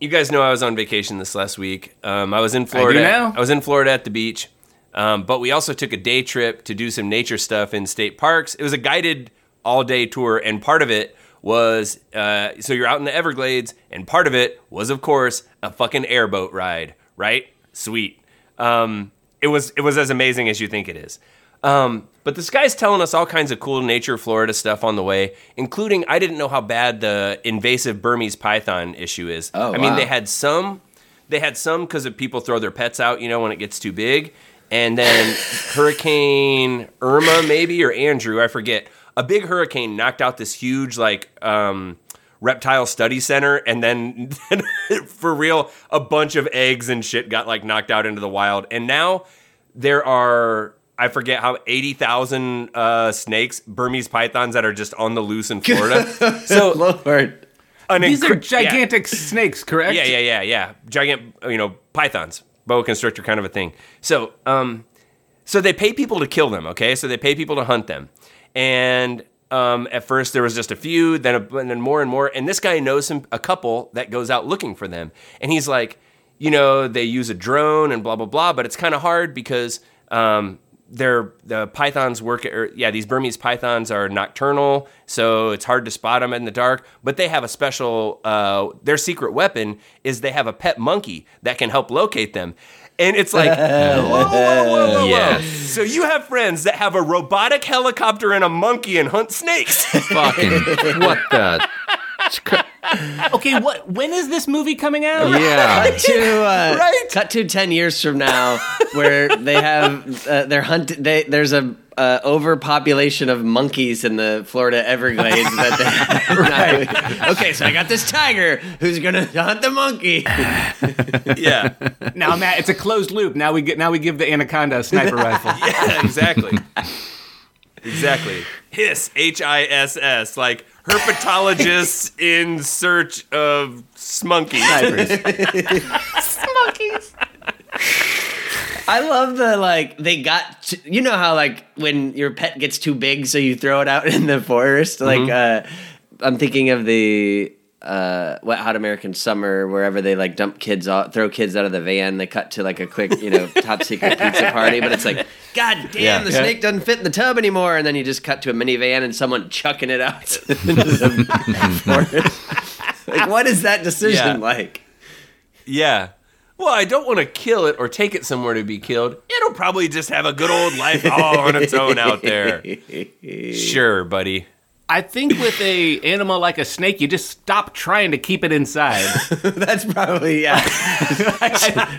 you guys know I was on vacation this last week. Um, I was in Florida. now. I was in Florida at the beach, um, but we also took a day trip to do some nature stuff in state parks. It was a guided all day tour, and part of it was uh, so you're out in the Everglades, and part of it was, of course, a fucking airboat ride. Right? Sweet. Um, it was it was as amazing as you think it is. Um, but this guy's telling us all kinds of cool nature Florida stuff on the way, including I didn't know how bad the invasive Burmese python issue is. Oh, I mean, wow. they had some, they had some because of people throw their pets out, you know, when it gets too big, and then Hurricane Irma maybe or Andrew, I forget. A big hurricane knocked out this huge like um, reptile study center, and then for real, a bunch of eggs and shit got like knocked out into the wild, and now there are I forget how eighty thousand uh, snakes, Burmese pythons that are just on the loose in Florida. so Lord. an These are incre- yeah. gigantic snakes, correct? Yeah, yeah, yeah, yeah. Giant, you know, pythons, boa constrictor kind of a thing. So, um, so they pay people to kill them. Okay, so they pay people to hunt them, and um, at first there was just a few, then a, and then more and more. And this guy knows some a couple that goes out looking for them, and he's like, you know, they use a drone and blah blah blah, but it's kind of hard because. Um, they're the pythons work or yeah these burmese pythons are nocturnal so it's hard to spot them in the dark but they have a special uh, their secret weapon is they have a pet monkey that can help locate them and it's like whoa, whoa, whoa, whoa, whoa. Yes. so you have friends that have a robotic helicopter and a monkey and hunt snakes Fucking what the? Okay, what? When is this movie coming out? Yeah. Cut to uh, Right? cut to ten years from now, where they have uh, they're hunt. They, there's a uh, overpopulation of monkeys in the Florida Everglades. that they, okay, so I got this tiger who's gonna hunt the monkey. yeah Now, Matt, it's a closed loop. Now we get. Now we give the anaconda a sniper rifle. yeah exactly exactly hiss h-i-s-s like herpetologists in search of smunkies I love the like they got. To, you know how like when your pet gets too big, so you throw it out in the forest. Like uh, I'm thinking of the uh, Wet Hot American Summer, wherever they like dump kids out, throw kids out of the van. They cut to like a quick, you know, top secret pizza party, but it's like, God damn, Yeah. the Yeah. snake doesn't fit in the tub anymore. And then you just cut to a minivan and someone chucking it out into the forest. like, what is that decision Yeah. like? Yeah. Well, I don't want to kill it or take it somewhere to be killed. It'll probably just have a good old life all on its own out there. Sure, buddy. I think with a animal like a snake, you just stop trying to keep it inside. That's probably yeah.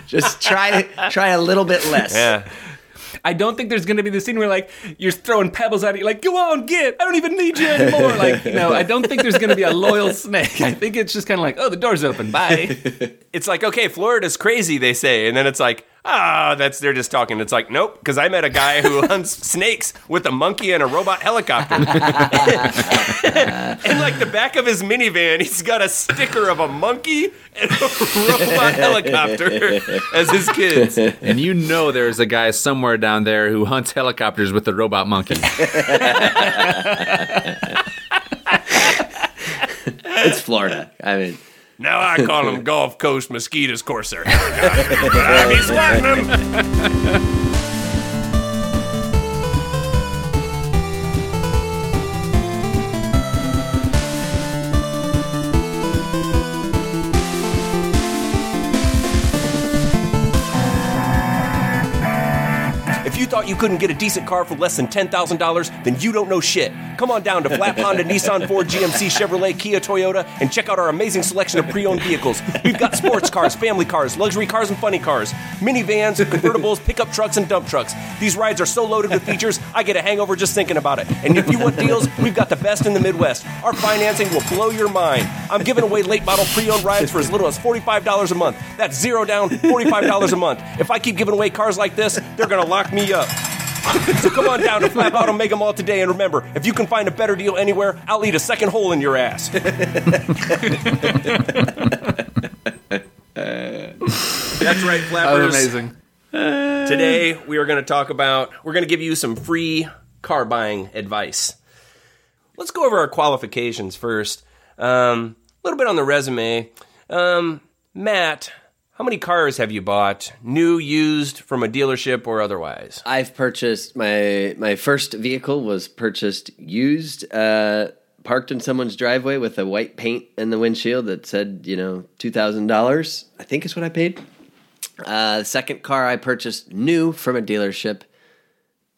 Just try try a little bit less. Yeah. I don't think there's going to be the scene where like you're throwing pebbles at it, you're like, "Go on, get! I don't even need you anymore." Like, you know, I don't think there's going to be a loyal snake. I think it's just kind of like, "Oh, the door's open. Bye." It's like, okay, Florida's crazy, they say. And then it's like, ah, that's they're just talking. It's like, nope, because I met a guy who hunts snakes with a monkey and a robot helicopter. and like the back of his minivan, he's got a sticker of a monkey and a robot helicopter as his kids. And you know there's a guy somewhere down there who hunts helicopters with a robot monkey. It's Florida. I mean, Now I call him Gulf Coast Mosquitoes Corsair. but I be swatting them. thought you couldn't get a decent car for less than $10,000, then you don't know shit. Come on down to Flap Honda, Nissan, Ford, GMC, Chevrolet, Kia, Toyota, and check out our amazing selection of pre owned vehicles. We've got sports cars, family cars, luxury cars, and funny cars, minivans, convertibles, pickup trucks, and dump trucks. These rides are so loaded with features, I get a hangover just thinking about it. And if you want deals, we've got the best in the Midwest. Our financing will blow your mind. I'm giving away late model pre owned rides for as little as $45 a month. That's zero down, $45 a month. If I keep giving away cars like this, they're going to lock me up. So come on down to Flap Auto Mega Mall today, and remember, if you can find a better deal anywhere, I'll eat a second hole in your ass. That's right, Flappers. amazing. Today we are going to talk about. We're going to give you some free car buying advice. Let's go over our qualifications first. Um, a little bit on the resume. Um, Matt, how many cars have you bought, new, used, from a dealership or otherwise? I've purchased my my first vehicle was purchased used, uh, parked in someone's driveway with a white paint in the windshield that said, you know, two thousand dollars. I think is what I paid. Uh, the second car I purchased new from a dealership,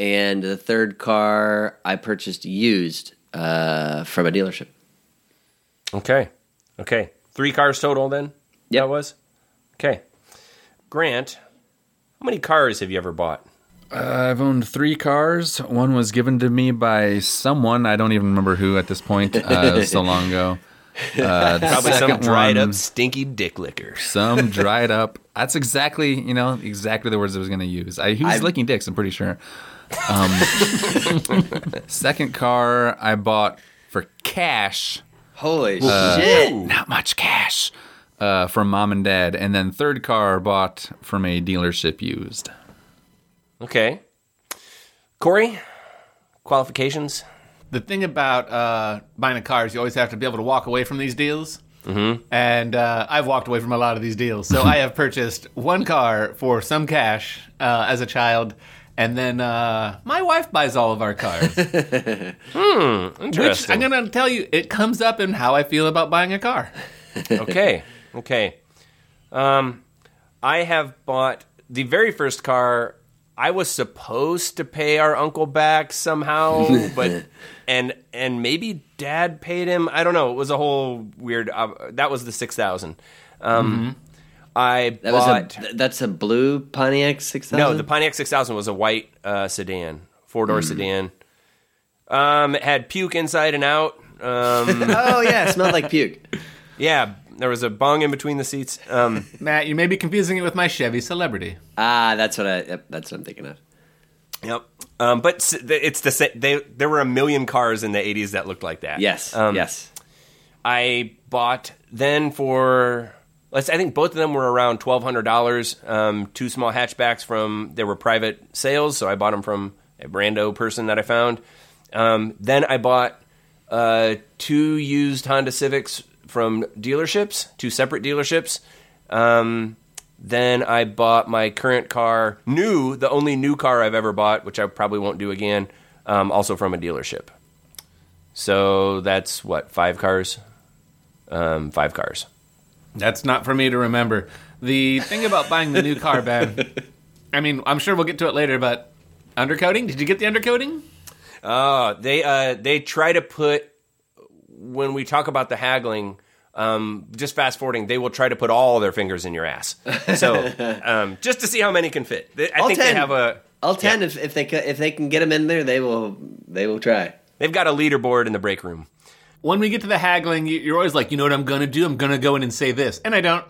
and the third car I purchased used uh, from a dealership. Okay. Okay. Three cars total then? Yeah, That was? Okay. Grant, how many cars have you ever bought? I've owned three cars. One was given to me by someone. I don't even remember who at this point. Uh, it was so long ago. Uh, the Probably some dried one- up stinky dick lickers. Some dried up. That's exactly, you know, exactly the words I was going to use. I, he was I've- licking dicks, I'm pretty sure. Um, second car I bought for cash, Holy shit! not much cash, uh, from mom and dad. And then third car bought from a dealership used. Okay. Corey, qualifications? The thing about uh, buying a car is you always have to be able to walk away from these deals. Mm-hmm. And uh, I've walked away from a lot of these deals. So I have purchased one car for some cash uh, as a child. And then uh, my wife buys all of our cars. Which Interesting. I'm going to tell you, it comes up in how I feel about buying a car. okay. Okay. Um, I have bought the very first car. I was supposed to pay our uncle back somehow, but and and maybe dad paid him. I don't know. It was a whole weird. Uh, that was the six thousand. Um, I That was a bought. that's a blue Pontiac six thousand. no, the Pontiac six thousand was a white uh, sedan, four door sedan. Um, it had puke inside and out. Um, oh yeah, it smelled like puke. yeah, there was a bong in between the seats. Um, Matt, you may be confusing it with my Chevy Celebrity. Ah, that's what I. Yep, that's what I'm thinking of. Yep. Um, but it's the same. they there were a million cars in the 80s that looked like that. Yes, Um, yes. I bought then for let's I think both of them were around twelve hundred dollars. Um, two small hatchbacks from they were private sales, so I bought them from a Brando person that I found. Um, then I bought uh, two used Honda Civics from dealerships, two separate dealerships. Um, then I bought my current car, new, the only new car I've ever bought, which I probably won't do again, um, also from a dealership. So that's what five cars, um, five cars. That's not for me to remember. The thing about buying the new car, Ben, I mean, I'm sure we'll get to it later, but undercoating? Did you get the undercoating? Oh, they uh, they try to put when we talk about the haggling. Um, just fast forwarding, they will try to put all their fingers in your ass. So um, just to see how many can fit. They- I All think they 10. have a All ten, if, if they ca- if they can get them in there, they will they will try. they've got a leaderboard in the break room. When we get to the haggling, you- you're always like, you know what I'm going to do? I'm going to go in and say this. And I don't.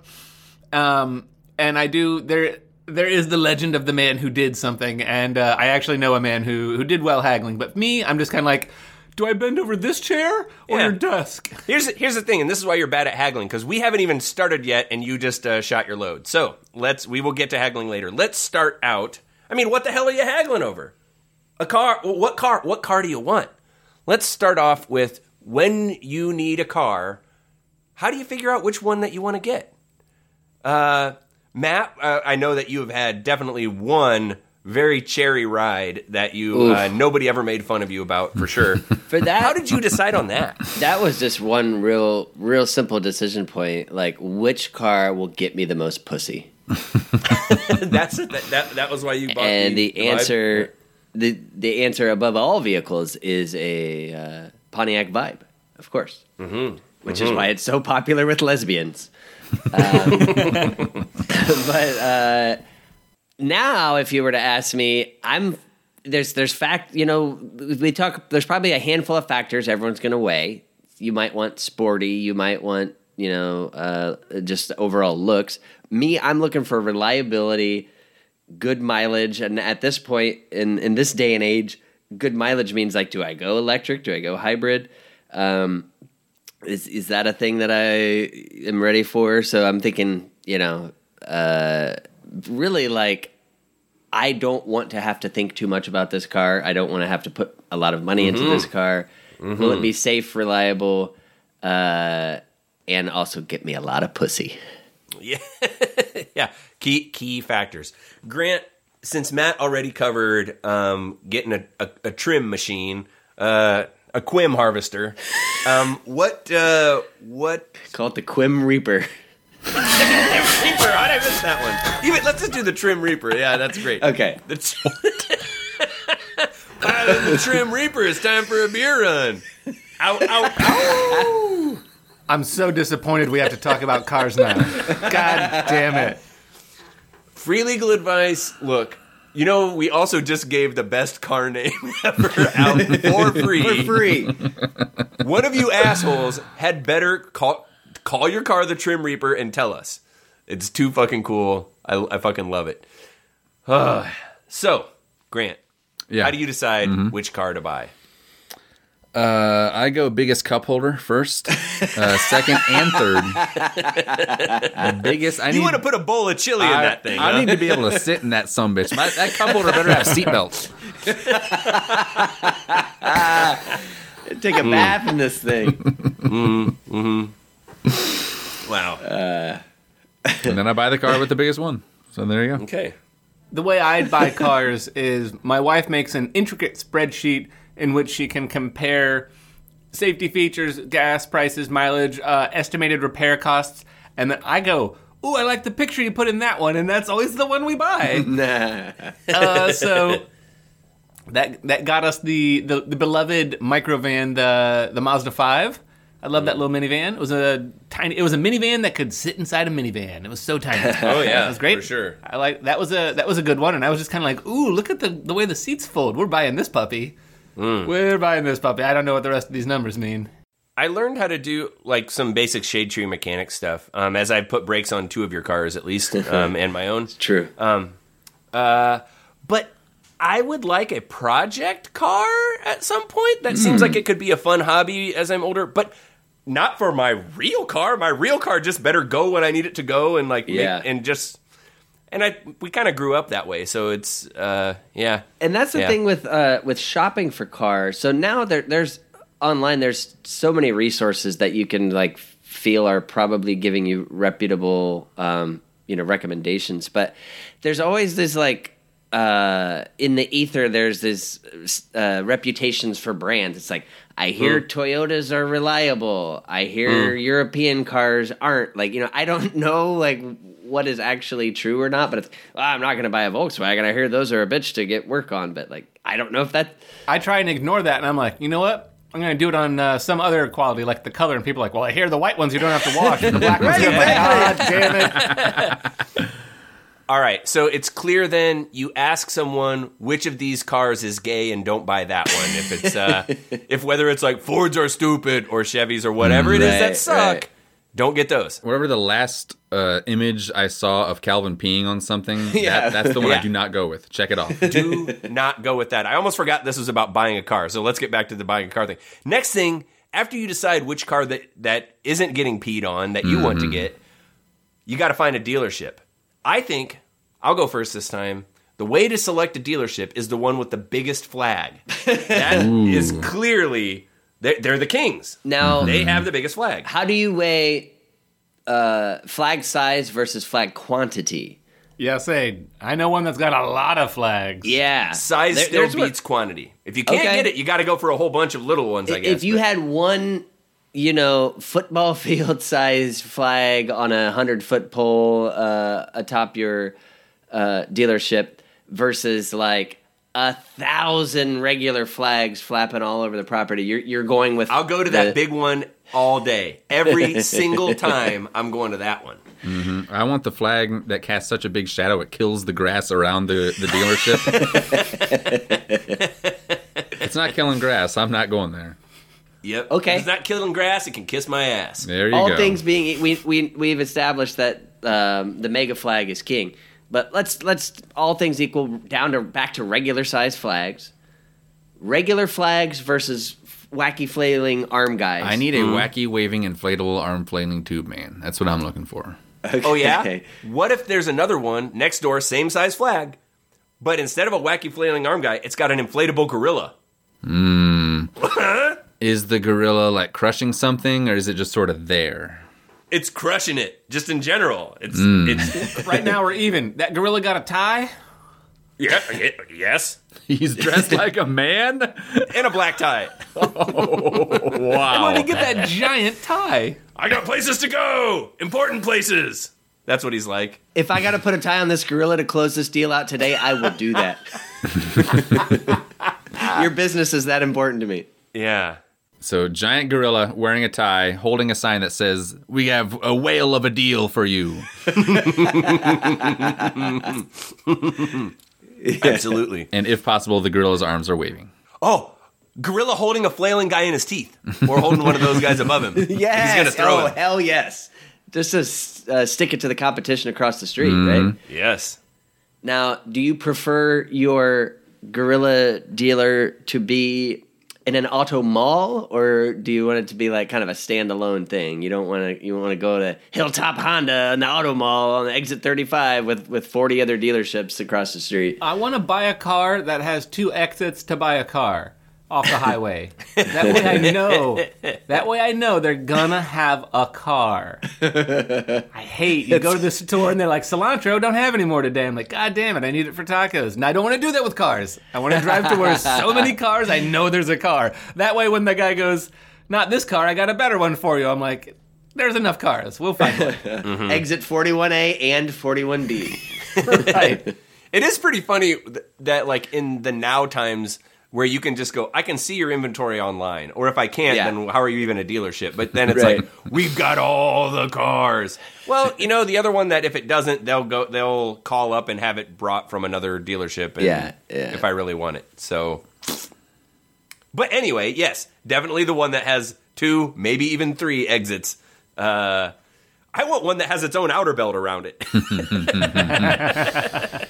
Um, and I do. There there is the legend of the man who did something. And uh, I actually know a man who, who did well haggling. But me, I'm just kind of like, do I bend over this chair or Yeah. your desk? Here's here's the thing, and this is why you're bad at haggling because we haven't even started yet, and you just uh, shot your load. So let's we will get to haggling later. Let's start out. I mean, what the hell are you haggling over? A car? What car? What car do you want? Let's start off with when you need a car. How do you figure out which one that you want to get? Uh, Matt, uh, I know that you have had definitely one very cherry ride that you uh, nobody ever made fun of you about for sure. For that, How did you decide on that? that was just one real real simple decision point. Like which car will get me the most pussy? That's it. That, that that was why you bought it. and the, the Vibe? answer the the answer above all vehicles is a uh, Pontiac Vibe, of course, mm-hmm. which is why it's so popular with lesbians. Um, but uh, now, if you were to ask me, I'm there's there's fact you know we talk there's probably a handful of factors everyone's going to weigh. You might want sporty, you might want you know uh, just overall looks. Me, I'm looking for reliability good mileage and at this point in in this day and age good mileage means like do i go electric do i go hybrid um is is that a thing that i am ready for so i'm thinking you know uh really like i don't want to have to think too much about this car i don't want to have to put a lot of money into this car will it be safe reliable uh and also get me a lot of pussy Yeah, yeah. Key key factors. Grant, since Matt already covered um, getting a, a, a trim machine, uh, a Quim harvester, um, what uh, what Call it the Quim Reaper. Reaper? How did I miss that one? Even let's just do the trim Reaper. Yeah, that's great. Okay. The, t- Pilot the trim Reaper. It's time for a beer run. Ow, ow, ow. I'm so disappointed we have to talk about cars now. God damn it. Free legal advice. Look, you know, we also just gave the best car name ever out for free. For free. One of you assholes had better call call your car the Trim Reaper and tell us. It's too fucking cool. I, I fucking love it. Ah. so, Grant, Yeah. how do you decide which car to buy? Uh, I go biggest cup holder first, uh, second and third. the biggest. I need. You need. want to put a bowl of chili in that thing? I huh? need to be able to sit in that some bitch. My, that cup holder better have seatbelts. Take a bath in this thing. wow. And then I buy the car with the biggest one. So there you go. okay. The way I buy cars is my wife makes an intricate spreadsheet in which she can compare safety features, gas prices, mileage, uh, estimated repair costs, and then I go, "Ooh, I like the picture you put in that one," and that's always the one we buy. Nah. uh, so that that got us the, the the beloved microvan, the the Mazda five. I love that little minivan. It was a tiny. It was a minivan that could sit inside a minivan. It was so tiny. Oh yeah, That was great. for sure. I like that was a that was a good one, and I was just kind of like, ooh, look at the the way the seats fold. We're buying this puppy. Mm. We're buying this puppy. I don't know what the rest of these numbers mean. I learned how to do like some basic shade tree mechanic stuff um, as I put brakes on two of your cars at least, um, and my own. True. Um, uh, but I would like a project car at some point. That seems like it could be a fun hobby as I'm older, but not for my real car. My real car just better go when I need it to go, and like make- Yeah. and just and I we kind of grew up that way, so it's uh yeah. and that's the Yeah. thing with uh, with shopping for cars. So now there, there's online. There's so many resources that you can like feel are probably giving you reputable, um, you know, recommendations. But there's always this like uh, in the ether. There's this uh, reputations for brands. It's like I hear Toyotas are reliable. I hear European cars aren't. Like you know, I don't know like what is actually true or not. But it's well, I'm not going to buy a Volkswagen. I hear those are a bitch to get work on. But like I don't know if that. I try and ignore that, and I'm like, you know what? I'm gonna do it on uh, some other quality, like the color. And people are like, well, I hear the white ones you don't have to wash, and the black ones. to- God damn it! All right, so it's clear then you ask someone which of these cars is gay and don't buy that one. If it's uh, if whether it's like Fords are stupid or Chevys or whatever it is that suck, right. don't get those. Whatever the last uh, image I saw of Calvin peeing on something, Yeah. that, that's the one Yeah. I do not go with. Check it off. Do not go with that. I almost forgot this was about buying a car. So let's get back to the buying a car thing. Next thing, after you decide which car that that isn't getting peed on that you want to get, you got to find a dealership. I think I'll go first this time. The way to select a dealership is the one with the biggest flag. That is clearly they're, they're the kings. Now, They have the biggest flag. how do you weigh uh, flag size versus flag quantity? Yeah, say I know one that's got a lot of flags. Yeah, Size There- still there's what- beats quantity. If you can't Okay. get it, you got to go for a whole bunch of little ones. I guess. if you but- had one, you know, football field size flag on a hundred foot pole uh, atop your uh, dealership versus like a thousand regular flags flapping all over the property, you're you're going with. I'll go to the- that big one all day. Every single time I'm going to that one. I want the flag that casts such a big shadow it kills the grass around the, the dealership. it's not killing grass. I'm not going there. Yep. Okay. If it's not killing grass, it can kiss my ass. There you all go. All things being we we we've established that um, the mega flag is king. But let's let's all things equal down to back to regular size flags. Regular flags versus wacky flailing arm guys. I need a hmm. wacky waving inflatable arm flailing tube man. That's what I'm looking for. Oh yeah. What if there's another one next door, same size flag, but instead of a wacky flailing arm guy, it's got an inflatable gorilla. Hmm. Is the gorilla like crushing something or is it just sort of there? It's crushing it. Just in general, it's Mm. it's Right now we're even. That gorilla got a tie. yeah, yeah, yes, He's dressed like a man. in a black tie. oh, Wow. Why did he get that giant tie? I got places to go, important places. That's what he's like. If I got to put a tie on this gorilla to close this deal out today, I will do that. Your business is that important to me. Yeah. So, giant gorilla wearing a tie, holding a sign that says, "We have a whale of a deal for you." Absolutely. And if possible, the gorilla's arms are waving. Oh, gorilla holding a flailing guy in his teeth, or holding one of those guys above him. Yes. He's gonna throw oh, it. hell yes. Just to uh, stick it to the competition across the street, Mm-hmm. right? Yes. Now, do you prefer your gorilla dealer to be in an auto mall, or do you want it to be like kind of a standalone thing? You don't want to. You want to go to Hilltop Honda in the auto mall on exit thirty five with with forty other dealerships across the street. I want to buy a car that has two exits to buy a car off the highway. that way I know. That way I know they're gonna have a car. I hate you go to the store and they're like cilantro don't have any more today. I'm like God damn it, I need it for tacos. And I don't want to do that with cars. I want to drive to where so many cars I know there's a car. That way when the guy goes, not this car, I got a better one for you. I'm like. There's enough cars. We'll find one. Exit forty one A and forty one B. right. It is pretty funny that, like, in the now times where you can just go, I can see your inventory online, or if I can't, Yeah. then how are you even a dealership? But then it's Right. like, we've got all the cars. Well, you know, the other one that if it doesn't, they'll go, they'll call up and have it brought from another dealership. And Yeah, yeah. If I really want it, so. But anyway, yes, definitely the one that has two, maybe even three exits. Uh, I want one that has its own outer belt around it.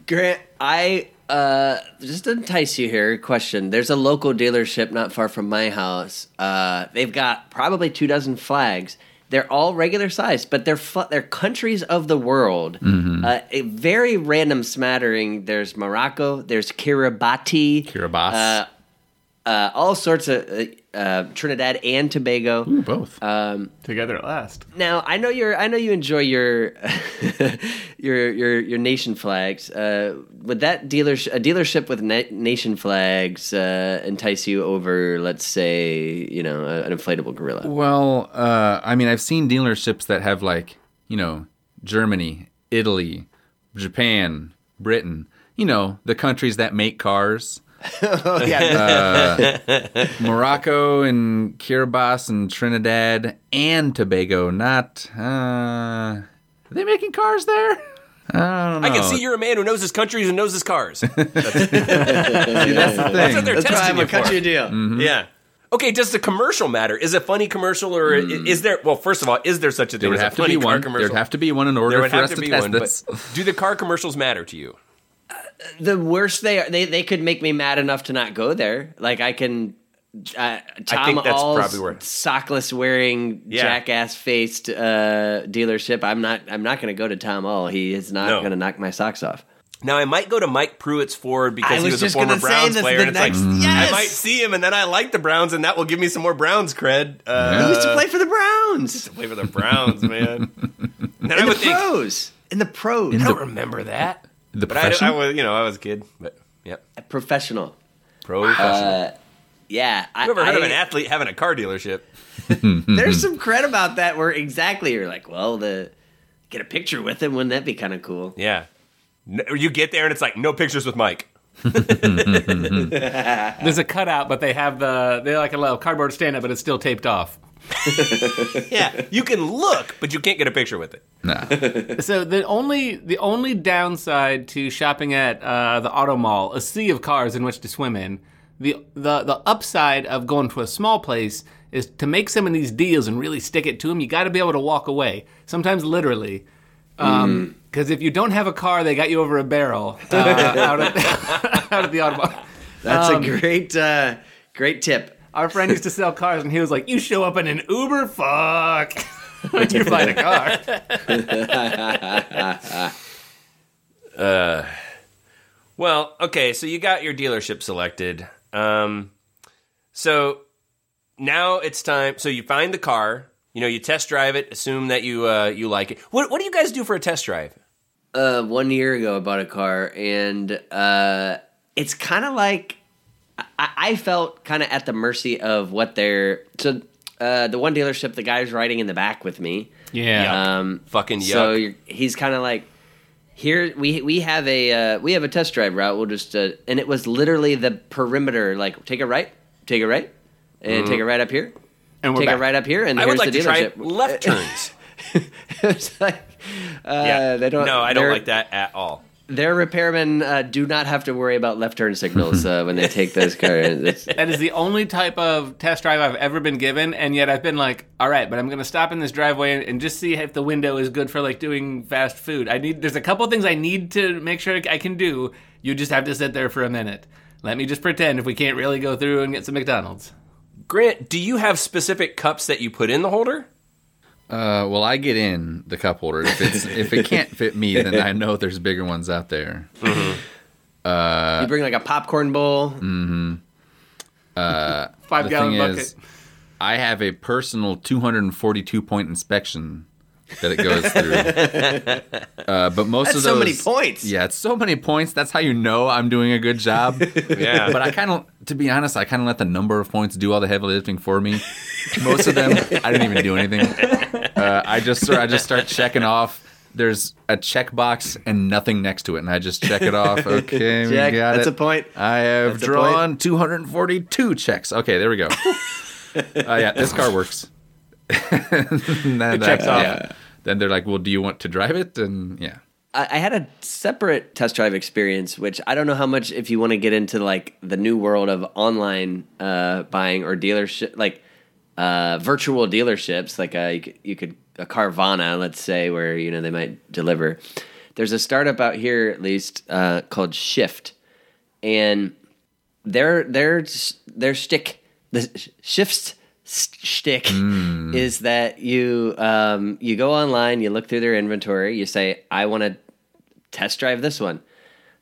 Grant, I uh just to entice you here. Question: There's a local dealership not far from my house. Uh, they've got probably two dozen flags. They're all regular size, but they're fu- they're countries of the world. Uh, a very random smattering. There's Morocco. There's Kiribati. Kiribati. Uh, all sorts of uh, uh, Trinidad and Tobago. Both. Together at last. Now I know you're. I know you enjoy your your your your nation flags. Uh, would that dealership a dealership with na- nation flags uh, entice you over, let's say, you know, a, an inflatable gorilla? Well, uh, I mean, I've seen dealerships that have like, you know, Germany, Italy, Japan, Britain, you know, the countries that make cars. Oh yeah, uh, Morocco and Kiribati and Trinidad and Tobago. Not, uh, are they making cars there? I don't know. I can see you're a man who knows his countries and knows his cars. See, that's the thing. That's what they're that's why testing I'm you a cut for. you a deal. Mm-hmm. Yeah. Okay, does the commercial matter? Is it funny commercial or i- mm. is there? Well, first of all, is there such a thing? There thing would as a have to be one. commercial? There'd have to be one in order There would for have us to to, be test one. this. But do the car commercials matter to you? The worst they are, they they could make me mad enough to not go there. Like I can. Uh, Tom think that's All's probably where- sockless wearing, Yeah. jackass faced uh, dealership. I'm not. I'm not going to go to Tom Ahl. He is not No. going to knock my socks off. Now I might go to Mike Pruitt's Ford because I he was was a former Browns this, player, the and it's like yes! I might see him, and then I like the Browns, and that will give me some more Browns cred. Uh, He used to play for the Browns play for the Browns, man. And then I in the would think pros. In the pros, I don't remember that, The but I, I was, you know, I was a kid, but yep, professional. Pro professional. Uh, yeah, I, you ever heard of an athlete having a car dealership? There's some cred about that. Where exactly you're like, well, the get a picture with him. Wouldn't that be kind of cool? Yeah. No, you get there and it's like no pictures with Mike. There's a cutout, but they have the they like a little cardboard stand up, but it's still taped off. Yeah, you can look, but you can't get a picture with it. Nah. So the only the only downside to shopping at uh, the auto mall, a sea of cars in which to swim in, the the the upside of going to a small place is to make some of these deals and really stick it to them. You got to be able to walk away, sometimes literally. Because if you don't have a car, they got you over a barrel uh, out, at, out at the auto mall. That's Um, a great, uh, great tip. Our friend used to sell cars, and he was like, "You show up in an Uber, fuck." when you find a car. Well, okay, so you got your dealership selected. Um, so now it's time. So you find the car You know, you test drive it, assume that you uh, you like it. What what do you guys do for a test drive? Uh, one year ago, I bought a car, and uh, it's kind of like I, I felt kind of at the mercy of what they're. So uh, the one dealership, the guy's riding in the back with me. Yeah. Um, Fucking yuck. So you're, he's kind of like, here we we have a uh, we have a test drive route. We'll just uh, and it was literally the perimeter. Like take a right, take a right, and take a right up here, and we're take back. a right up here, and Mm-hmm. I would here's like the to try dealership. left turns. it's like, uh, yeah, they don't. No, I don't like that at all. Their repairmen uh, do not have to worry about left turn signals uh, when they take those cars. That is the only type of test drive I've ever been given, and yet I've been like, all right, but I'm going to stop in this driveway and, and just see if the window is good for like doing fast food. I need. There's a couple things I need to make sure I can do. You just have to sit there for a minute. Let me just pretend if we can't really go through and get some McDonald's. Grant, do you have specific cups that you put in the holder? Uh, well, I get in the cup holder. If it's if it can't fit me, then I know there's bigger ones out there. you bring like a popcorn bowl. Five The gallon thing bucket. is, I have a personal 242 point inspection that it goes through. uh, but most That's of those, so many points. Yeah, it's so many points. That's how you know I'm doing a good job. Yeah. but I kind of, to be honest, I kind of let the number of points do all the heavy lifting for me. Most of them, I didn't even do anything. Uh, I just, I just start checking off. There's a checkbox and nothing next to it, and I just check it off. Okay, we got That's it. a point. I have That's drawn 242 checks. Okay, there we go. uh, yeah, this car works. it checks off. Yeah. Then they're like, "Well, do you want to drive it?" And yeah, I, had a separate test drive experience, which I don't know how much if you want to get into like the new world of online uh, buying or dealership, like uh, virtual dealerships, like a, you could, you could a Carvana, let's say, where you know they might deliver. There's a startup out here, at least, uh, called Shift, and their their their stick the shifts shtick is that you um, you go online, you look through their inventory, you say, I want to test drive this one.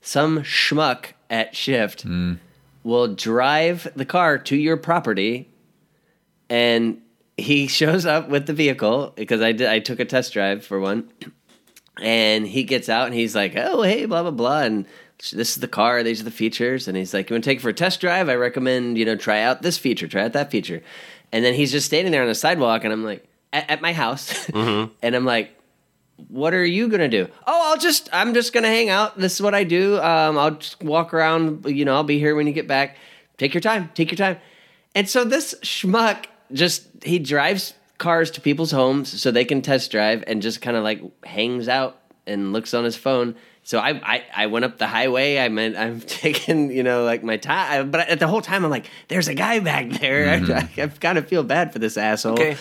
Some schmuck at Shift will drive the car to your property, and he shows up with the vehicle because I did I took a test drive for one, and he gets out and he's like, "Oh, hey, blah blah blah," and this is the car. These are the features, and he's like, "You want to take it for a test drive? I recommend you know try out this feature, try out that feature," and then he's just standing there on the sidewalk, and I'm like, at, at my house, and I'm like. What are you gonna do? Oh, I'll just I'm just gonna hang out. This is what I do. Um, I'll just walk around. You know, I'll be here when you get back. Take your time. Take your time. And so this schmuck just he drives cars to people's homes so they can test drive and just kind of like hangs out and looks on his phone. So I, I, I went up the highway. I meant I'm taking you know like my time, but at the whole time I'm like, there's a guy back there. I, mm-hmm. I, kind of feel bad for this asshole. Okay.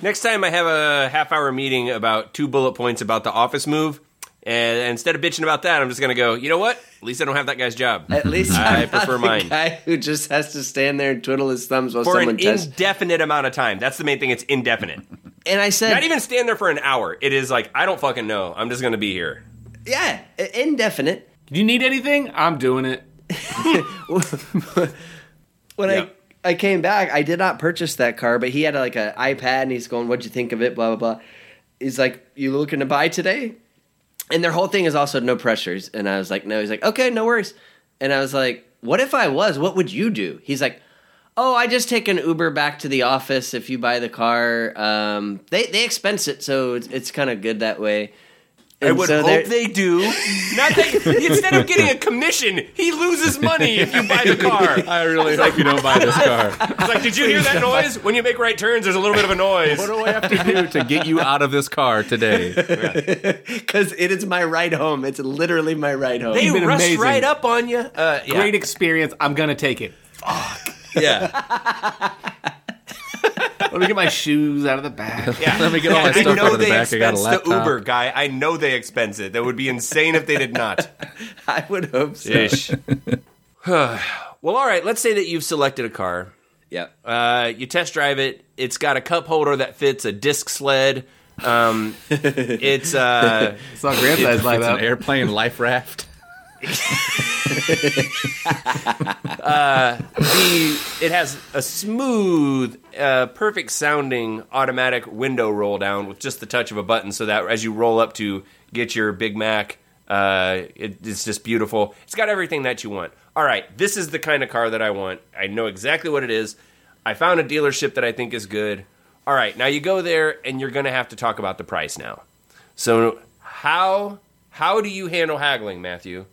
Next time I have a half hour meeting about two bullet points about the office move, and instead of bitching about that, I'm just going to go, you know what? At least I don't have that guy's job. At least I I'm not prefer the mine. Guy who just has to stand there and twiddle his thumbs while For someone an tests. indefinite amount of time. That's the main thing. It's indefinite. and I said, Not even stand there for an hour. It is like, I don't fucking know. I'm just going to be here. Yeah, indefinite. Do you need anything? I'm doing it. when Yeah. I I came back, I did not purchase that car, but he had like an iPad and he's going, "What'd you think of it?" Blah blah blah. He's like, "You looking to buy today?" And their whole thing is also no pressures. And I was like, "No." He's like, "Okay, no worries." And I was like, "What if I was? What would you do?" He's like. Oh, I just take an Uber back to the office if you buy the car. Um, they they expense it, so it's, it's kind of good that way. I would so hope they're- they do. Not that instead of getting a commission, he loses money if you buy the car. I really hope you don't buy this car. It's like, did you hear that noise? When you make right turns, there's a little bit of a noise. What do I have to do to get you out of this car today? because it is my ride home. It's literally my ride home. They been rush amazing. right up on you. Uh, yeah. Great experience. I'm gonna take it. Fuck. Yeah. Let me get my shoes out of the back. yeah. Let me get all my I stuff know out of the they back. I got a expense the laptop. Uber guy. I know they expense it. That would be insane if they did not. I would hope so. Ish. well, all right. Let's say that you've selected a car. Yeah. Uh, you test drive it. It's got a cup holder that fits a disc sled. Um, it's uh, it's Grant's eyes light It's an airplane life raft. the it has a smooth uh, perfect sounding automatic window roll down with just the touch of a button, so that as you roll up to get your Big Mac, uh, it, it's just beautiful. It's got everything that you want. All right, this is the kind of car that I want. I know exactly what it is. I found a dealership that I think is good. All right, now you go there and you're going to have to talk about the price now. So how how do you handle haggling, Matthew?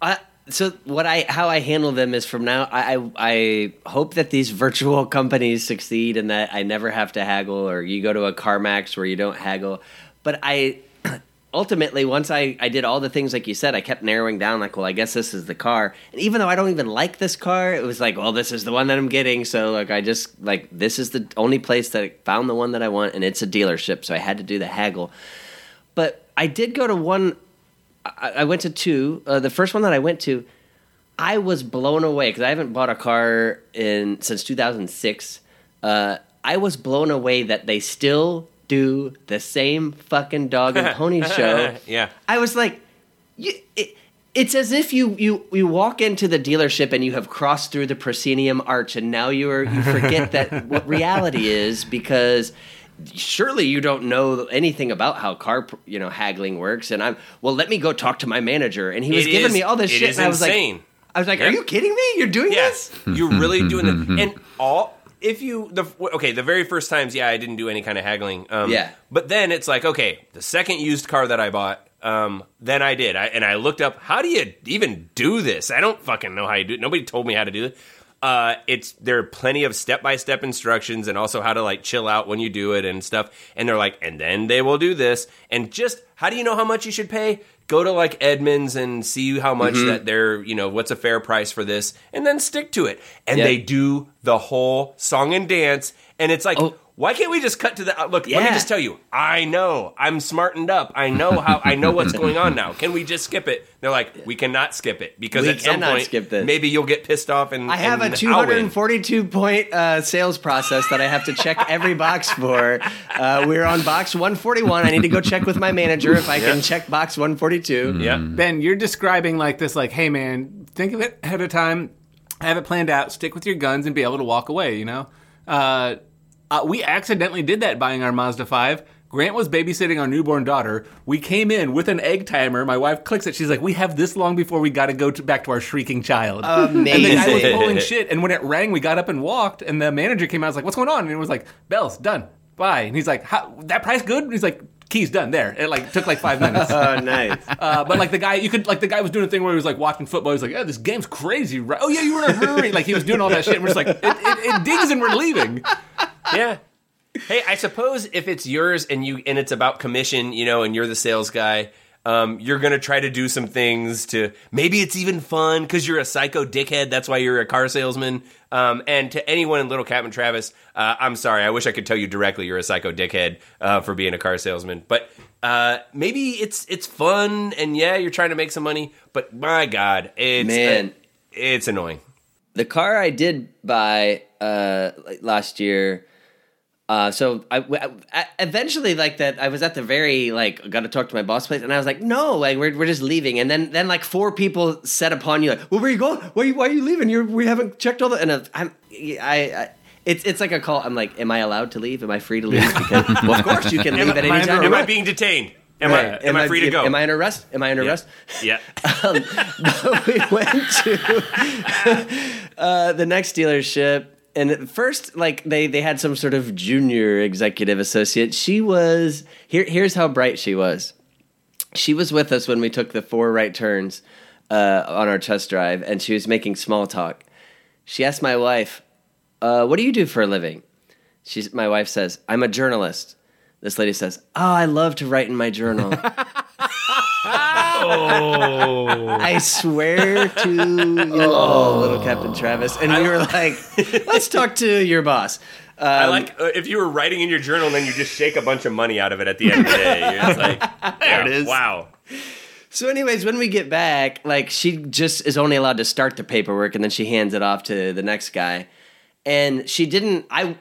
I, so what I how I handle them is from now I, I I hope that these virtual companies succeed and that I never have to haggle or you go to a CarMax where you don't haggle. But I ultimately once I, I did all the things like you said, I kept narrowing down like, well, I guess this is the car. And even though I don't even like this car, it was like, well, this is the one that I'm getting. So like I just like this is the only place that I found the one that I want and it's a dealership, so I had to do the haggle. But I did go to one I, I went to two. Uh, the first one that I went to, I was blown away because I haven't bought a car in since 2006. Uh, I was blown away that they still do the same fucking dog and pony show. Yeah. I was like, you, it, it's as if you, you you walk into the dealership and you have crossed through the proscenium arch and now you're you forget that what reality is because surely you don't know anything about how car you know haggling works and I'm well let me go talk to my manager and he was It giving is- me all this it shit is and I was insane. like I was like Yeah. are you kidding me you're doing Yes, this you're really doing this And all if you the okay, the very first times, yeah, I didn't do any kind of haggling. Um, Yeah. but then it's like, okay, the second used car that I bought, um, then I did, I, and I looked up how do you even do this? I don't fucking know how you do it. Nobody told me how to do it. Uh, it's there are plenty of step by step instructions and also how to like chill out when you do it and stuff. And they're like, and then they will do this. And just how do you know how much you should pay? Go to like Edmunds and see how much Mm-hmm. that they're you know what's a fair price for this, and then stick to it. And Yeah. they do the whole song and dance, and it's like. Oh. Why can't we just cut to the uh, look? Let me just tell you. I know. I'm smartened up. I know how. I know what's going on now. Can we just skip it? They're like, we cannot skip it because We at some cannot point, skip this. maybe you'll get pissed off and I have and a I'll win. 242 point uh, sales process that I have to check every box for. Uh, we're on box 141. I need to go check with my manager if I can check box 142. Yeah. Ben, you're describing like this, like, hey man, think of it ahead of time, have it planned out, stick with your guns, and be able to walk away. You know, uh, uh, we accidentally did that buying our Mazda five. Grant was babysitting our newborn daughter. We came in with an egg timer. My wife clicks it. She's like, "We have this long before we got to go to, back to our shrieking child." Amazing. And the guy was pulling shit. And when it rang, we got up and walked. And the manager came out. I was like, "What's going on?" And it was like, "Bells done. Bye." And he's like, How, "That price good?" And he's like, "Keys done." There. It like took like five minutes. Oh, nice. Uh, but like the guy, you could like the guy was doing a thing where he was like watching football. He was like, "Yeah, this game's crazy." Right? Oh yeah, you were in a hurry. like he was doing all that shit. And we're just like, it, it, it dings and we're leaving. Yeah. Hey, I suppose if it's yours and you and it's about commission, you know, and you're the sales guy, um, you're gonna try to do some things to maybe it's even fun because you're a psycho dickhead. That's why you're a car salesman. Um, and to anyone in Little Captain Travis, uh, I'm sorry. I wish I could tell you directly you're a psycho dickhead uh, for being a car salesman. But uh, maybe it's it's fun and yeah, you're trying to make some money. But my God, it's Man. it's annoying. the car I did buy uh, last year. Uh, so I, I eventually like that. I was at the very like got to talk to my boss place, and I was like, no, like we're, we're just leaving. And then then like four people set upon you like, well, where are you going? Why are you, why are you leaving? You're we haven't checked all the. And I'm I, I it's it's like a call. I'm like, am I allowed to leave? Am I free to leave? Because well, of course you can leave at Am any I time. Am I being detained? Am I am, I free to go? Am I under arrest? Am I under arrest? yeah. um, we went to uh, the next dealership and at first like they they had some sort of junior executive associate. She was here here's how bright she was. She was with us when we took the four right turns uh, on our test drive and she was making small talk. She asked my wife uh, what do you do for a living? She's, my wife says i'm a journalist. This lady says oh i love to write in my journal I swear to you, oh, little Captain Travis. And we were like, let's talk to your boss. I Um, like uh, if you were writing in your journal and then you just shake a bunch of money out of it at the end of the day. It's like, there it is. Wow. So, anyways, when we get back, like she just is only allowed to start the paperwork and then she hands it off to the next guy. And she didn't, I,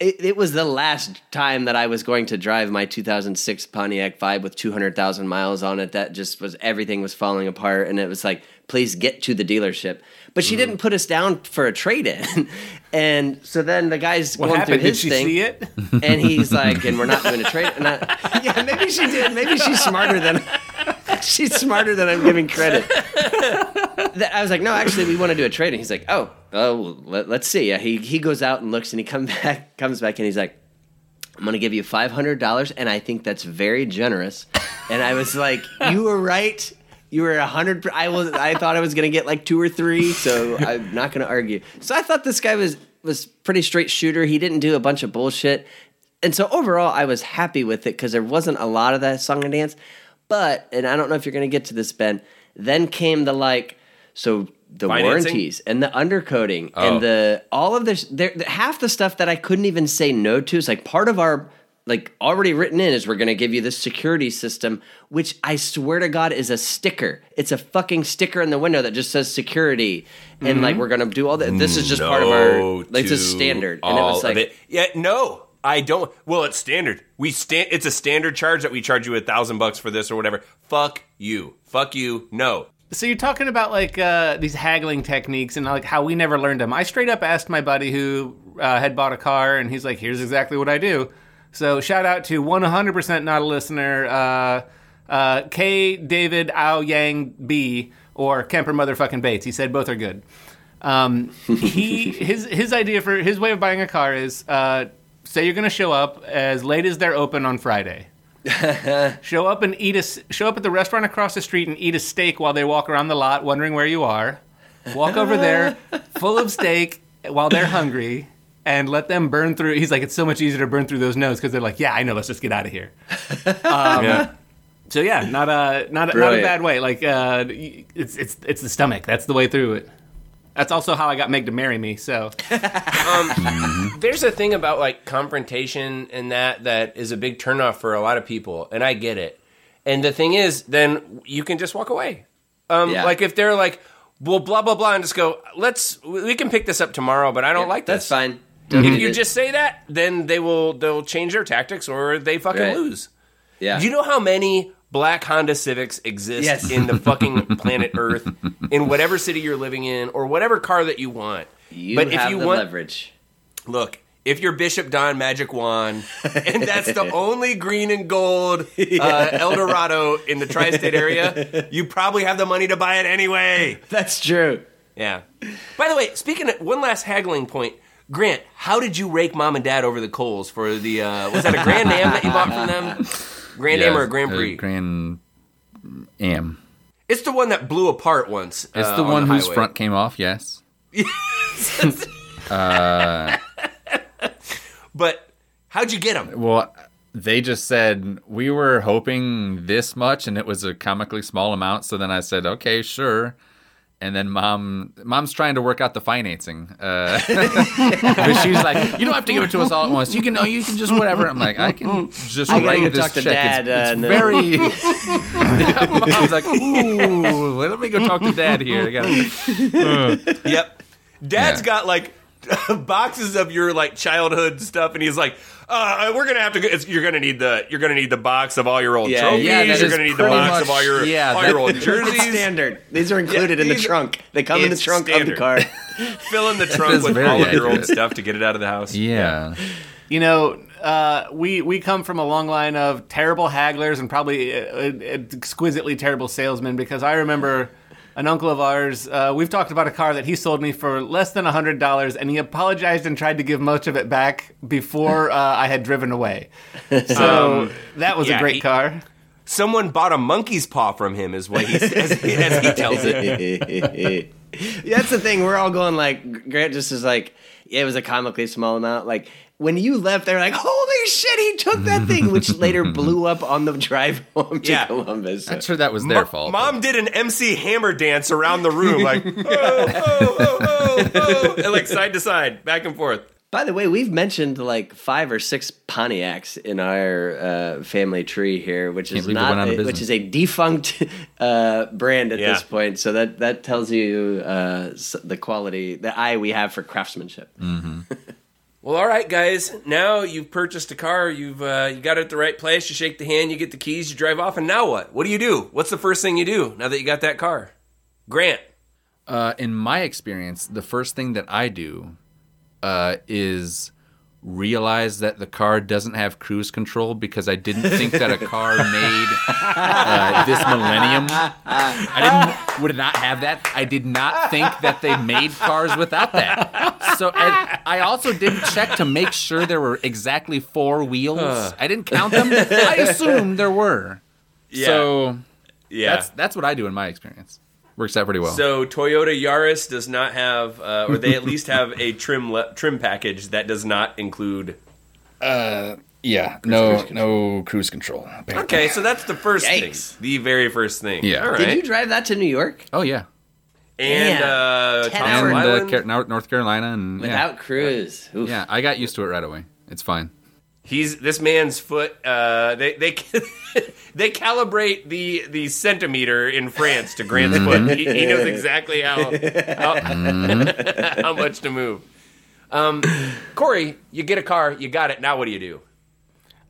it, it was the last time that I was going to drive my 2006 Pontiac Vibe with 200,000 miles on it. That just was everything was falling apart, and it was like, please get to the dealership. But she mm-hmm. didn't put us down for a trade in, and so then the guy's What going happened? through Did his she thing, see it? and he's like, and we're not doing a trade. And I, yeah, maybe she did. Maybe she's smarter than she's smarter than I'm giving credit. That- I was like, no, actually, we want to do a trade. And he's like, oh, oh, well, let, let's see. Yeah, he he goes out and looks, and he come back, comes back, and he's like, I'm gonna give you five hundred dollars, and I think that's very generous. And I was like, you were right. You were a hundred. per- I was. I thought I was gonna get like two or three, so I'm not gonna argue. So I thought this guy was was pretty straight shooter. He didn't do a bunch of bullshit, and so overall, I was happy with it because there wasn't a lot of that song and dance. But and I don't know if you're gonna get to this, Ben. Then came the like, so the Financing? warranties and the undercoating Oh. and the all of this. There, half the stuff that I couldn't even say no to is like part of our like already written in is we're going to give you this security system, which I swear to God is a sticker. It's a fucking sticker in the window that just says security, and like mm-hmm. we're going to do all that. This is just part of our like this is standard, and it was like it. Yeah, no, I don't. Well, it's standard. We stand. It's a standard charge that we charge you a thousand bucks for this or whatever. Fuck you. Fuck you. No. So you're talking about like uh, these haggling techniques and like how we never learned them. I straight up asked my buddy who uh, had bought a car, and he's like, "Here's exactly what I do." So shout out to 100% not a listener, uh, uh, K David Ao Yang B or Kemper motherfucking Bates. He said both are good. Um, he his his idea for his way of buying a car is uh, say you're going to show up as late as they're open on Friday. show up and eat a s- show up at the restaurant across the street and eat a steak while they walk around the lot wondering where you are. Walk over there full of steak while they're hungry and let them burn through. He's like, it's so much easier to burn through those notes because they're like, yeah, I know, let's just get out of here. Um, Yeah. So yeah, not a not a, not a bad way. Like uh, it's it's it's the stomach. That's the way through it. That's also how I got Meg to marry me. So There's a thing about like confrontation and that that is a big turnoff for a lot of people, and I get it. And the thing is, then you can just walk away. Um, Yeah. Like if they're like, well, blah blah blah, and just go, let's we can pick this up tomorrow, but I don't like that's this. fine. If you just say that, then they will they'll change their tactics or they fucking Right. lose. yeah, Do you know how many black Honda Civics exist Yes. in the fucking planet Earth, in whatever city you're living in, or whatever car that you want? you but have if you the want, leverage. look, if you're Bishop Don Magic Juan, and that's the only green and gold uh, Eldorado in the tri-state area, you probably have the money to buy it anyway. That's true. Yeah. By the way, speaking of one last haggling point, Grant, how did you rake mom and dad over the coals for the? Uh, was that a Grand Am that you bought from them? Grand Am or a Grand uh, Prix? Grand Am. It's the one that blew apart once. It's uh, the on one whose highway. front came off. Yes. But how'd you get them? Well, they just said we were hoping this much, and it was a comically small amount. So then I said, okay, sure. And then mom, mom's trying to work out the financing, uh, but she's like, you don't have to give it to us all at once. You can, no, you can just whatever. I'm like, I can just I write this talk to check. Dad, It's, it's uh, no. very. mom's like, ooh, let me go talk to dad here. I gotta, Yep. Dad's Yeah. got like boxes of your like childhood stuff, and he's like, uh, "We're gonna have to. It's, you're gonna need the. You're gonna need the box of all your old Yeah, trophies. yeah, you're gonna need the pretty box of all your yeah, all that- your old jerseys. standard. These are included in the trunk. They come in the it's trunk of the car. Fill in the trunk with very all of your old stuff to get it out of the house. yeah. You know, uh, we we come from a long line of terrible hagglers and probably uh, uh, exquisitely terrible salesmen. Because I remember an uncle of ours. Uh, we've talked about a car that he sold me for less than hundred dollars, and he apologized and tried to give most of it back before uh, I had driven away. So that was yeah, a great he- car. Someone bought a monkey's paw from him, is what he as, as he tells it. Yeah, that's the thing. We're all going like Grant just is like, it was a comically small amount. Like when you left, they're like, holy shit, he took that thing, which later blew up on the drive home to Yeah. Columbus. I'm sure that was their Mo- fault. Mom did an MC Hammer dance around the room, like oh, oh, oh, oh, oh, and like side to side, back and forth. By the way, we've mentioned like five or six Pontiacs in our uh, family tree here, which is believe they not went out of a, which is a defunct uh, brand at Yeah. this point. So that that tells you uh, the quality, the eye we have for craftsmanship. Mm. Well, all right, guys. Now you've purchased a car. You've uh, you got it at the right place. You shake the hand. You get the keys. You drive off. And now what? What do you do? What's the first thing you do now that you got that car? Grant. Uh, in my experience, the first thing that I do uh, is realize that the car doesn't have cruise control because I didn't think that a car made uh, this millennium. I didn't would not have that. I did not think that they made cars without that. So I, I also didn't check to make sure there were exactly four wheels. I didn't count them. I assumed there were. So Yeah. that's that's what I do in my experience. Works out pretty well. so Toyota Yaris does not have, uh, or they at least have a trim le- trim package that does not include. yeah, no no cruise control. Okay, so that's the first Yikes. thing, the very first thing. Yeah. All right. Did you drive that to New York Oh yeah. and Man, uh, 10 and uh, Car- North Carolina and without yeah. cruise? Oof. yeah, I got used to it right away. It's fine. He's this man's foot. Uh, they they they calibrate the the centimeter in France to Grant's foot. He, he knows exactly how how, how much to move. Um, Corey, you get a car, you got it. Now what do you do?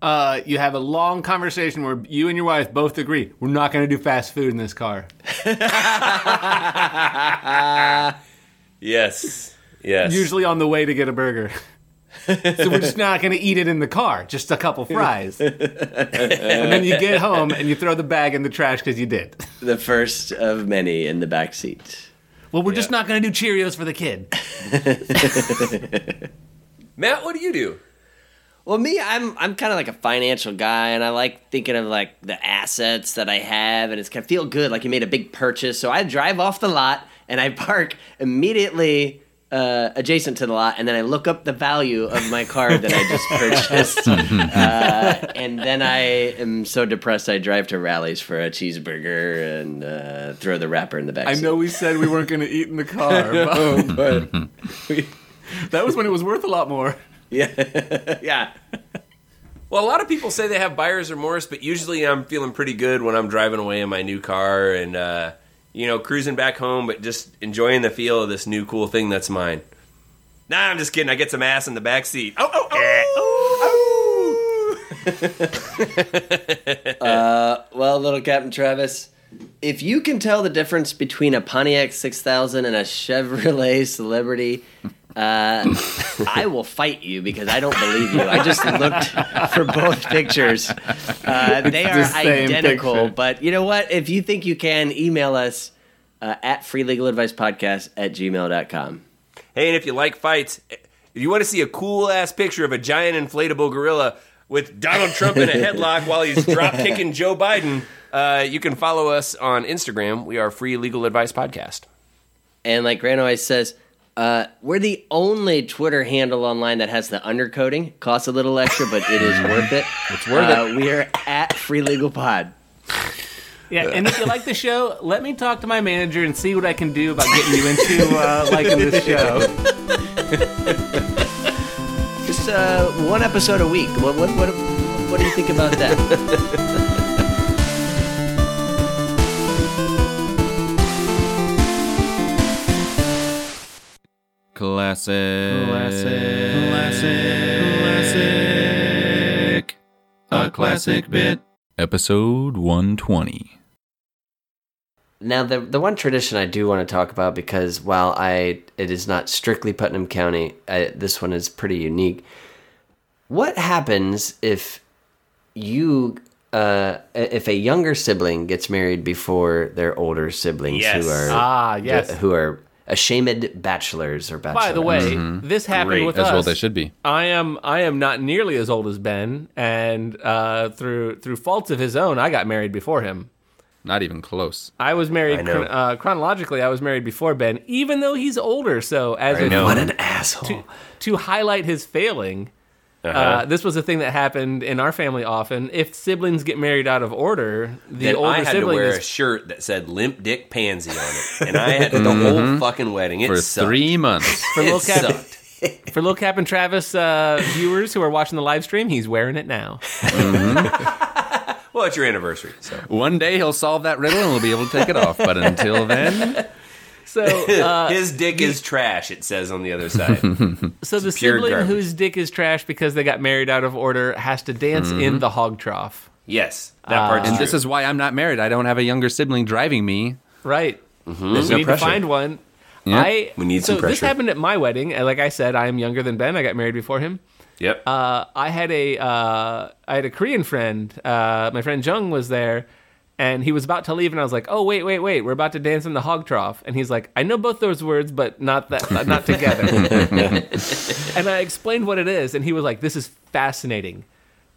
Uh, you have a long conversation where you and your wife both agree we're not going to do fast food in this car. Yes, yes. Usually on the way to get a burger. So we're just not going to eat it in the car, just a couple fries. and then you get home and you throw the bag in the trash because you did. The first of many in the back seat. Well, we're just not going to do Cheerios for the kid. Matt, what do you do? Well, me, I'm I'm kind of like a financial guy, and I like thinking of like the assets that I have, and it's kind of feel good, like you made a big purchase. So I drive off the lot and I park immediately uh, adjacent to the lot, and then I look up the value of my car that I just purchased, uh, and then I am so depressed I drive to Rally's for a cheeseburger and uh, throw the wrapper in the back. I seat. know we said we weren't going to eat in the car, but that was when it was worth a lot more. Yeah, yeah. Well, a lot of people say they have buyer's remorse, but usually I'm feeling pretty good when I'm driving away in my new car and, uh, you know, cruising back home, but just enjoying the feel of this new cool thing that's mine. Nah, I'm just kidding. I get some ass in the back seat. Oh, oh, oh. uh, Well, little Captain Travis, if you can tell the difference between a Pontiac 6000 and a Chevrolet Celebrity, uh, I will fight you because I don't believe you. I just looked for both pictures. Uh, they are same identical, picture. but you know what? If you think you can, email us uh, at freelegaladvicepodcast at gmail.com. Hey, and if you like fights, if you want to see a cool ass picture of a giant inflatable gorilla with Donald Trump in a headlock while he's drop kicking Joe Biden, uh, you can follow us on Instagram. We are Free Legal Advice Podcast. And like Grant always says, uh, we're the only Twitter handle online that has the undercoating. Costs a little extra, but it is worth it. It's worth uh, We are at Free Legal Pod. Yeah, and if you like the show, let me talk to my manager and see what I can do about getting you into uh, liking this show. Just uh, one episode a week. What, what, what, what do you think about that? Classic. Classic. Classic. A classic bit. Episode 120. now, the the one tradition I do want to talk about because while I it is not strictly Putnam County, I, this one is pretty unique. What happens if you uh, if a younger sibling gets married before their older siblings Yes. who are Ah, yes. who are ashamed bachelors or bachelors? By the way, this happened Great. with As us. well they should be. I am I am not nearly as old as Ben, and uh, through through faults of his own, I got married before him. Not even close. I was married I know. chron- uh, chronologically. I was married before Ben, even though he's older. So as a, know. what an asshole! to highlight his failing, uh this was a thing that happened in our family often. If siblings get married out of order, the Then older I had to sibling wear a shirt that said "Limp Dick Pansy" on it, and I had the whole fucking wedding. It For sucked. three months. for little It Cap, sucked. for little Cap and Travis uh, viewers who are watching the live stream. He's wearing it now. Well, it's your anniversary, so One day he'll solve that riddle and we'll be able to take it off. But until then, So, uh, His dick is trash. It says on the other side. so the sibling garbage. whose dick is trash because they got married out of order has to dance in the hog trough. yes, that part's And true. this is why I'm not married. I don't have a younger sibling driving me. Right. There's we no need to find one. Yeah. I We need so some this happened at my wedding. and Like I said, I am younger than Ben. I got married before him. Yep. Uh, I had a uh, I had a Korean friend. Uh, my friend Jung was there, and he was about to leave, and I was like, "Oh wait, wait, wait! We're about to dance in the hog trough." And he's like, "I know both those words, but not that, not together." and I explained what it is, and he was like, "This is fascinating."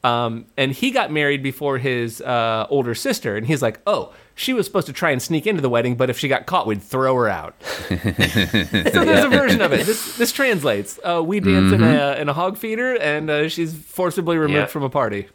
Um, and he got married before his uh, older sister, and he's like, "Oh, she was supposed to try and sneak into the wedding, but if she got caught, we'd throw her out." so there's a version of it. This this translates. Uh, we dance in a in a hog feeder, and uh, she's forcibly removed Yeah. from a party.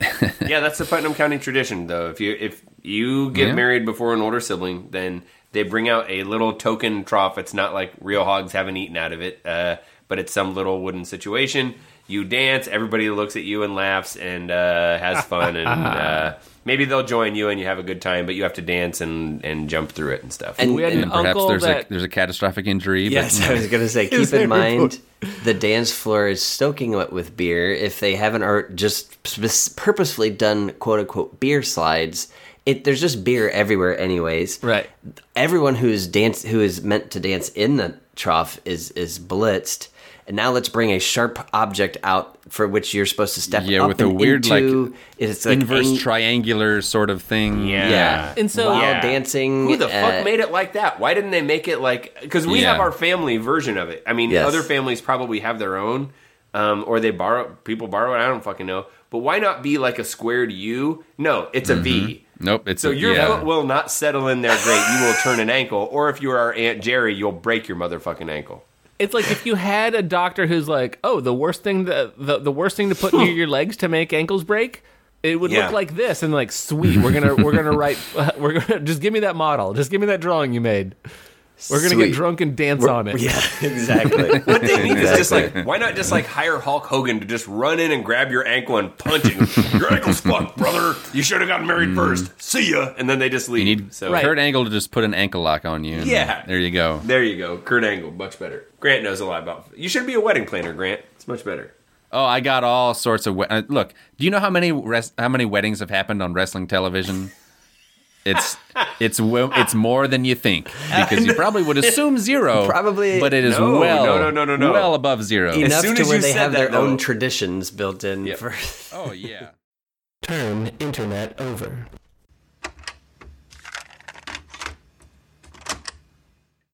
yeah, that's the Putnam County tradition, though. If you if you get Yeah. married before an older sibling, then they bring out a little token trough. It's not like real hogs haven't eaten out of it, uh, but it's some little wooden situation. You dance, everybody looks at you and laughs and uh, has fun, and uh, maybe they'll join you and you have a good time. But you have to dance and, and jump through it and stuff. And- We had an perhaps uncle there's that a there's a catastrophic injury. Yes, but I was gonna say. Keep in a mind, the dance floor is soaking wet with beer. If they haven't or just purposefully done quote unquote beer slides, it there's just beer everywhere, anyways. Right. Everyone who's dance who is meant to dance in the trough is is blitzed. And now let's bring a sharp object out for which you're supposed to step Yeah, up with a weird, into. like, it's like inverse ang- triangular sort of thing. Yeah. Yeah, And so- while Yeah. dancing. Who the fuck uh, made it like that? Why didn't they make it like? Because we Yeah. have our family version of it. I mean, Yes. other families probably have their own, um, or they borrow. People borrow it. I don't fucking know. But why not be like a squared U? No, it's a V. Nope. It's So a, your yeah. foot will not settle in there great. You will turn an ankle, or if you are our Aunt Jerry, you'll break your motherfucking ankle. It's like if you had a doctor who's like, "Oh, the worst thing the the, the worst thing to put near your legs to make ankles break." It would Yeah. look like this, and like, sweet, we're gonna we're gonna write, we're gonna just give me that model, just give me that drawing you made. We're gonna Sweet. get drunk and dance on it. Yeah, exactly. What they need is just like, why not just like hire Hulk Hogan to just run in and grab your ankle and punch it? your ankle's fucked, brother. You should have gotten married first. See ya. And then they just leave. You need so Right. Kurt Angle to just put an ankle lock on you. and Yeah. There you go. There you go. Kurt Angle, much better. Grant knows a lot about. You should be a wedding planner, Grant. It's much better. Oh, I got all sorts of. We- uh, look, do you know how many res- how many weddings have happened on wrestling television? It's it's it's more than you think because you probably would assume zero. Probably- but it is No, well no, no, no, no, no. well above zero. Enough soon to as where you they said have their that, own traditions built in Yep. for Oh yeah. Turn internet over.